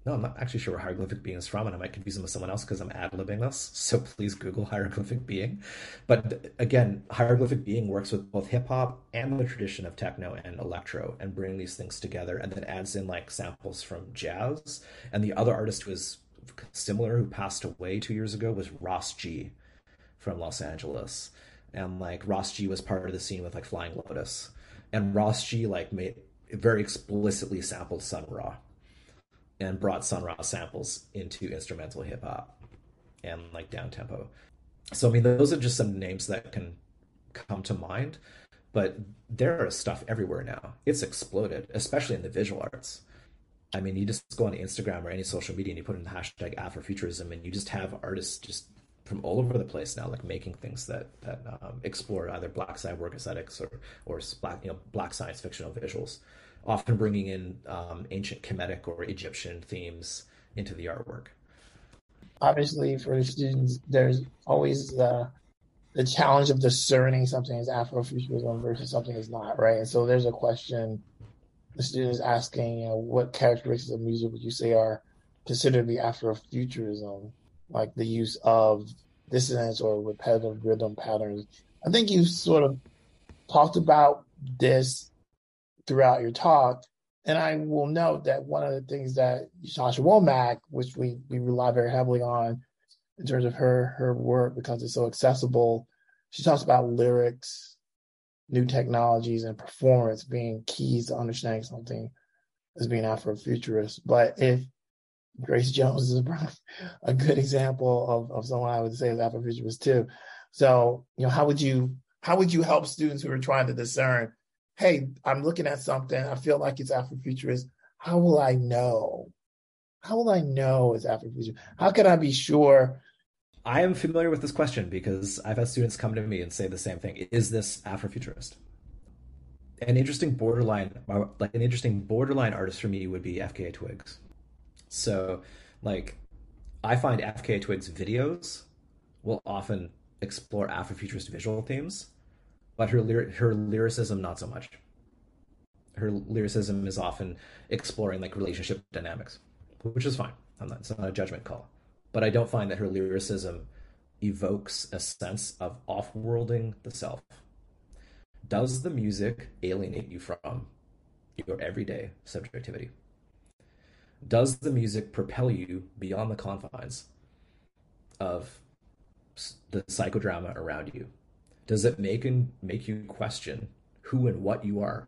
[SPEAKER 3] No, I'm not actually sure where hieroglyphic being is from, and I might confuse him with someone else because I'm ad libbing this. So please Google hieroglyphic being. But again, hieroglyphic being works with both hip hop and the tradition of techno and electro and bring these things together and then adds in like samples from jazz. And the other artist who was similar who passed away two years ago was Ras G from Los Angeles. And like Ras G was part of the scene with like Flying Lotus. And Ras G like made very explicitly sampled Sun Ra and brought Sun Ra samples into instrumental hip hop and like down tempo. So I mean, those are just some names that can come to mind, but there is stuff everywhere now. It's exploded, especially in the visual arts. I mean, you just go on Instagram or any social media and you put in the hashtag Afrofuturism, and you just have artists just from all over the place now, like making things that that um, explore either black cyborg aesthetics or or black you know black science fictional visuals often bringing in um, ancient Kemetic or Egyptian themes into the artwork.
[SPEAKER 2] Obviously, for the students, there's always the the challenge of discerning something as Afrofuturism versus something is not, right? And so there's a question the student is asking, you know, what characteristics of music would you say are considered to be Afrofuturism, like the use of dissonance or repetitive rhythm patterns? I think you sort of talked about this throughout your talk. And I will note that one of the things that Ytasha Womack, which we, we rely very heavily on in terms of her her work because it's so accessible, she talks about lyrics, new technologies, and performance being keys to understanding something as being Afrofuturist. But if Grace Jones is a, good example of, of someone I would say is Afrofuturist too. So, you know, how would you how would you help students who are trying to discern hey, I'm looking at something, I feel like it's Afrofuturist. How will I know? How will I know it's Afrofuturist? How can I be sure?
[SPEAKER 3] I am familiar with this question because I've had students come to me and say the same thing. Is this Afrofuturist? An interesting borderline, like an interesting borderline artist for me would be FKA Twigs. So, like, I find FKA Twigs videos will often explore Afrofuturist visual themes but her her lyricism not so much. Her lyricism is often exploring like relationship dynamics, which is fine. I'm not, it's not a judgment call, but I don't find that her lyricism evokes a sense of off-worlding the self. Does the music alienate you from your everyday subjectivity? Does the music propel you beyond the confines of the psychodrama around you? Does it make and make you question who and what you are?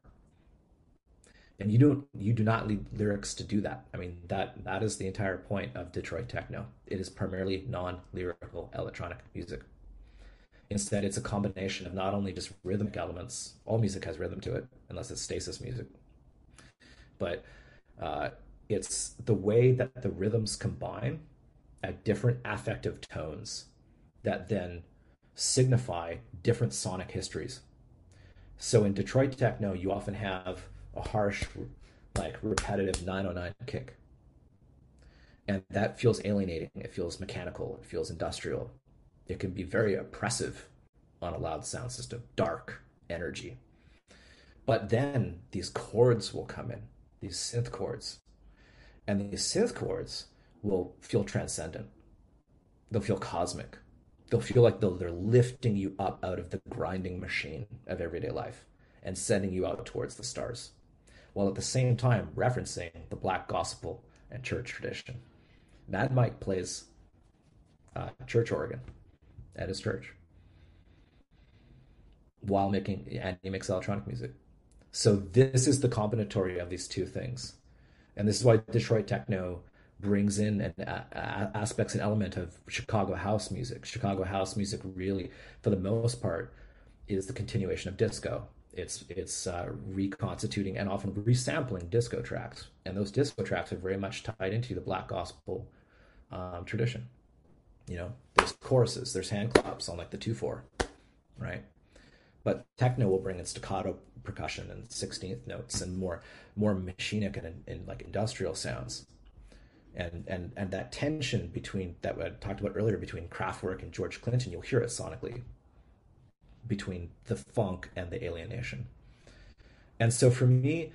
[SPEAKER 3] And you don't you do not need lyrics to do that. I mean that that is the entire point of Detroit techno. It is primarily non-lyrical electronic music. Instead, it's a combination of not only just rhythmic elements. All music has rhythm to it, unless it's stasis music. But uh, it's the way that the rhythms combine at different affective tones that then signify different sonic histories. So in Detroit techno, you often have a harsh, like repetitive 909 kick. And that feels alienating. It feels mechanical. It feels industrial. It can be very oppressive on a loud sound system, dark energy. But then these chords will come in, these synth chords. And these synth chords will feel transcendent. They'll feel cosmic. They'll feel like they're lifting you up out of the grinding machine of everyday life and sending you out towards the stars, while at the same time referencing the black gospel and church tradition. Mad Mike plays uh, church organ at his church while making and he makes electronic music. So this is the combinatory of these two things, and this is why Detroit techno brings in an aspects and element of Chicago house music. Chicago house music really, for the most part, is the continuation of disco. It's it's uh, reconstituting and often resampling disco tracks, and those disco tracks are very much tied into the black gospel um, tradition. You know, there's choruses, there's hand claps on like the two four, right? But techno will bring in staccato percussion and sixteenth notes and more more machinic and, and like industrial sounds and and and that tension between that I talked about earlier between Kraftwerk and George Clinton, you'll hear it sonically between the funk and the alienation. And so for me,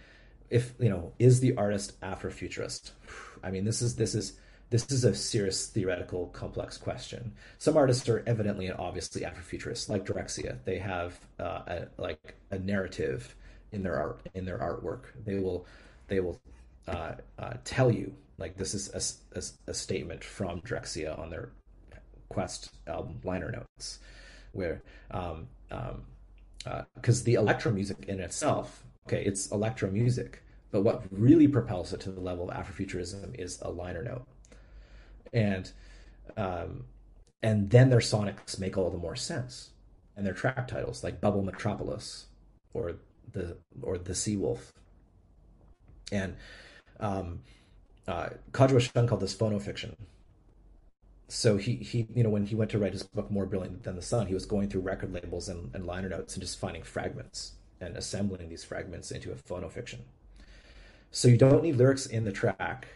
[SPEAKER 3] if you know, is the artist Afrofuturist? I mean, this is this is this is a serious theoretical complex question. Some artists are evidently and obviously Afrofuturists, like Drexciya. They have uh, a, like a narrative in their art in their artwork. They will they will uh, uh, tell you like this is a, a, a statement from Drexciya on their Quest album liner notes, where um, um, because uh, the electro music in itself, okay, it's electro music, but what really propels it to the level of Afrofuturism is a liner note, and um, and then their sonics make all the more sense, and their track titles like Bubble Metropolis, or the or the Sea Wolf, and um, uh, Eshun called this phonofiction. So he he you know when he went to write his book More Brilliant Than the Sun, he was going through record labels and, and liner notes and just finding fragments and assembling these fragments into a phonofiction. So you don't need lyrics in the track,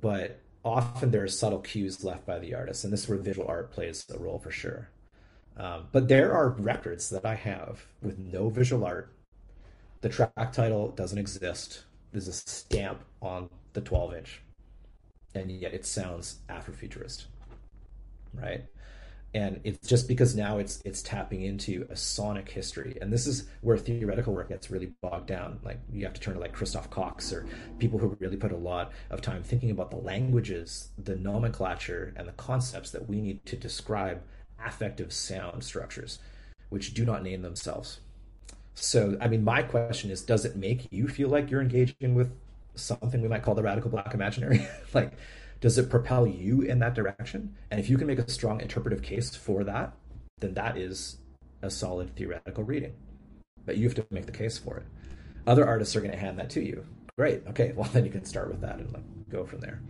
[SPEAKER 3] but often there are subtle cues left by the artist, and this is where visual art plays a role for sure. Um, but there are records that I have with no visual art. The track title doesn't exist. There's a stamp on the 12 inch, and yet it sounds Afrofuturist, right? And it's just because now it's it's tapping into a sonic history, and this is where theoretical work gets really bogged down. Like you have to turn to like Christoph Cox or people who really put a lot of time thinking about the languages, the nomenclature, and the concepts that we need to describe affective sound structures, which do not name themselves. So, I mean, my question is, does it make you feel like you're engaging with something we might call the radical black imaginary? Like does it propel you in that direction? And if you can make a strong interpretive case for that then that is a solid theoretical reading. But you have to make the case for it. Other artists are going to hand that to you. Great. Okay well then you can start with that and like go from there.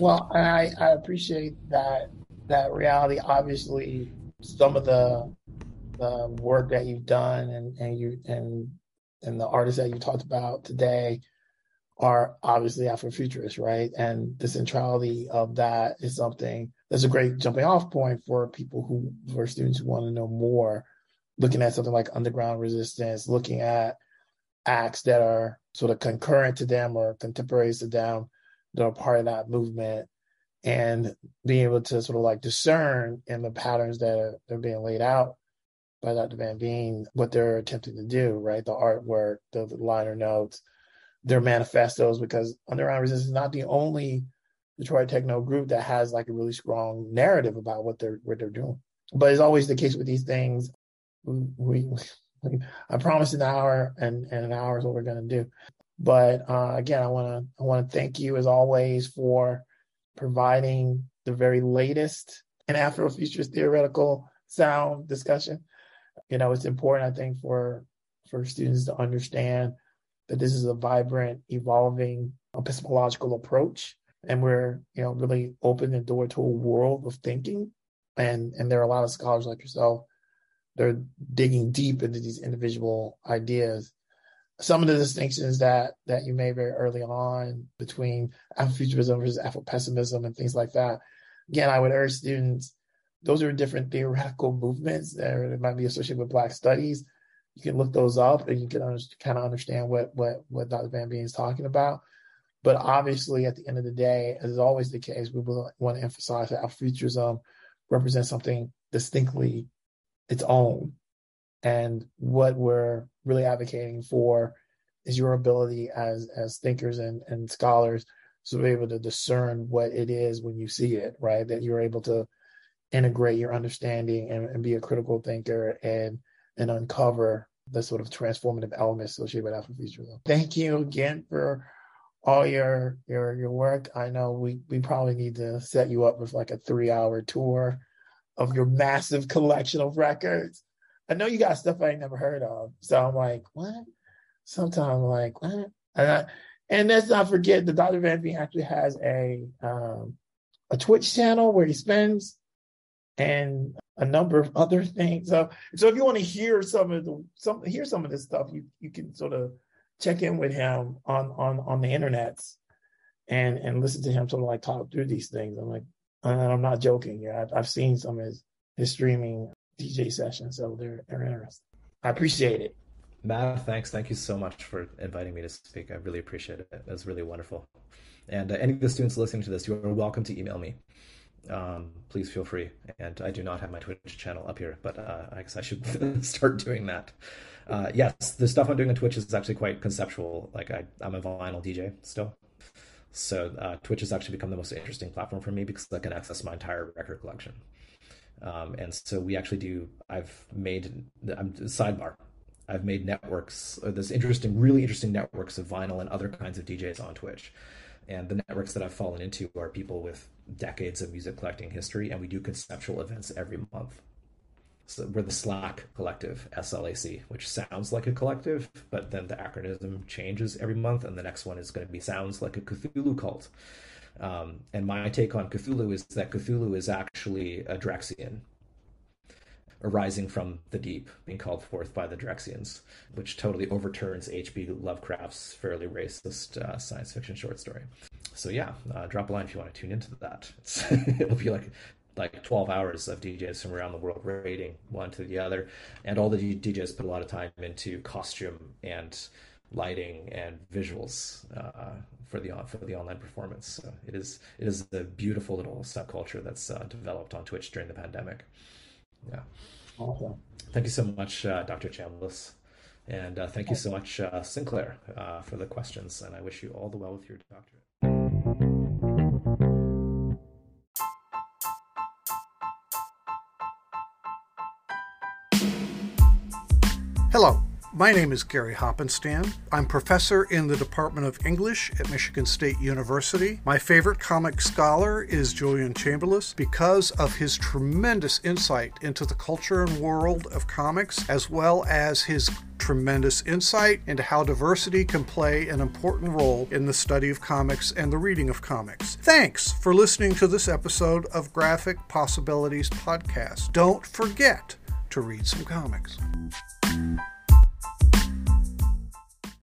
[SPEAKER 2] Well i i appreciate that that reality. Obviously some of the the work that you've done and and you and and the artists that you talked about today are obviously Afrofuturists, right? And the centrality of that is something that's a great jumping off point for people who, for students who want to know more, looking at something like underground resistance, looking at acts that are sort of concurrent to them or contemporaries to them that are part of that movement and being able to sort of like discern in the patterns that are, they're being laid out by Dr. Van Veen what they're attempting to do, right? The artwork, the, liner notes, their manifestos because Underground Resistance is not the only Detroit techno group that has like a really strong narrative about what they're what they're doing. But it's always the case with these things. We, we I promised an hour, and, and an hour is what we're gonna do. But uh, again, I wanna I wanna thank you as always for providing the very latest and Afrofuturist theoretical sound discussion. You know, it's important I think for for students to understand that this is a vibrant, evolving uh, epistemological approach. And we're, you know, really open the door to a world of thinking. And and there are a lot of scholars like yourself they're digging deep into these individual ideas. Some of the distinctions that that you made very early on between Afrofuturism versus Afropessimism and things like that. Again, I would urge students; those are different theoretical movements that might be associated with Black studies you can look those up and you can kind of understand what what what Dr. Van Veen is talking about. But obviously, at the end of the day, as is always the case, we want to emphasize that Afrofuturism represents something distinctly its own. And what we're really advocating for is your ability as as thinkers and, and scholars to be able to discern what it is when you see it, right? That you're able to integrate your understanding and, and be a critical thinker and and uncover the sort of transformative elements associated with Afrofuturism. Thank you again for all your your your work. I know we we probably need to set you up with like a three hour tour of your massive collection of records. I know you got stuff I ain't never heard of. So I'm like, what? Sometimes I'm like, what? And, I, and let's not forget that Dr. Van Veen actually has a um, a Twitch channel where he spends and a number of other things. So, so if you want to hear some of the some hear some of this stuff, you you can sort of check in with him on on on the internets and and listen to him sort of like talk through these things. I'm like, and I'm not joking. Yeah, I've, I've seen some of his his streaming DJ sessions, so they're they're interesting. I appreciate it.
[SPEAKER 3] Matt, thanks. Thank you so much for inviting me to speak. I really appreciate it. Was really wonderful. And uh, any of the students listening to this, you are welcome to email me um, please feel free. And I do not have my Twitch channel up here, but uh, I guess I should start doing that. Uh, yes, the stuff I'm doing on Twitch is actually quite conceptual. Like I, I'm a vinyl DJ still, so uh, Twitch has actually become the most interesting platform for me because I can access my entire record collection. Um, and so we actually do. I've made. I'm sidebar. I've made networks. Uh, this interesting, really interesting networks of vinyl and other kinds of DJs on Twitch. And the networks that I've fallen into are people with decades of music collecting history, and we do conceptual events every month. So we're the Slack Collective, SLAC, which sounds like a collective, but then the acronym changes every month, and the next one is going to be sounds like a Cthulhu cult. Um, and my take on Cthulhu is that Cthulhu is actually a Drexian, arising from the deep, being called forth by the Drexians, which totally overturns H.P. Lovecraft's fairly racist uh, science fiction short story. So yeah, uh, drop a line if you want to tune into that. it'll be like like 12 hours of DJs from around the world rating one to the other, and all the DJs put a lot of time into costume and lighting and visuals uh, for the for the online performance. So it is it is a beautiful little subculture that's uh, developed on Twitch during the pandemic. Yeah. Awesome. Thank you so much, uh, Dr. Chambliss. And uh, thank you so much, uh, Sinclair, uh, for the questions. And I wish you all the well with your doctorate.
[SPEAKER 5] Hello, my name is Gary Hoppenstand. I'm professor in the Department of English at Michigan State University. My favorite comic scholar is Julian Chambliss because of his tremendous insight into the culture and world of comics, as well as his tremendous insight into how diversity can play an important role in the study of comics and the reading of comics. Thanks for listening to this episode of Graphic Possibilities Podcast. Don't forget to read some comics.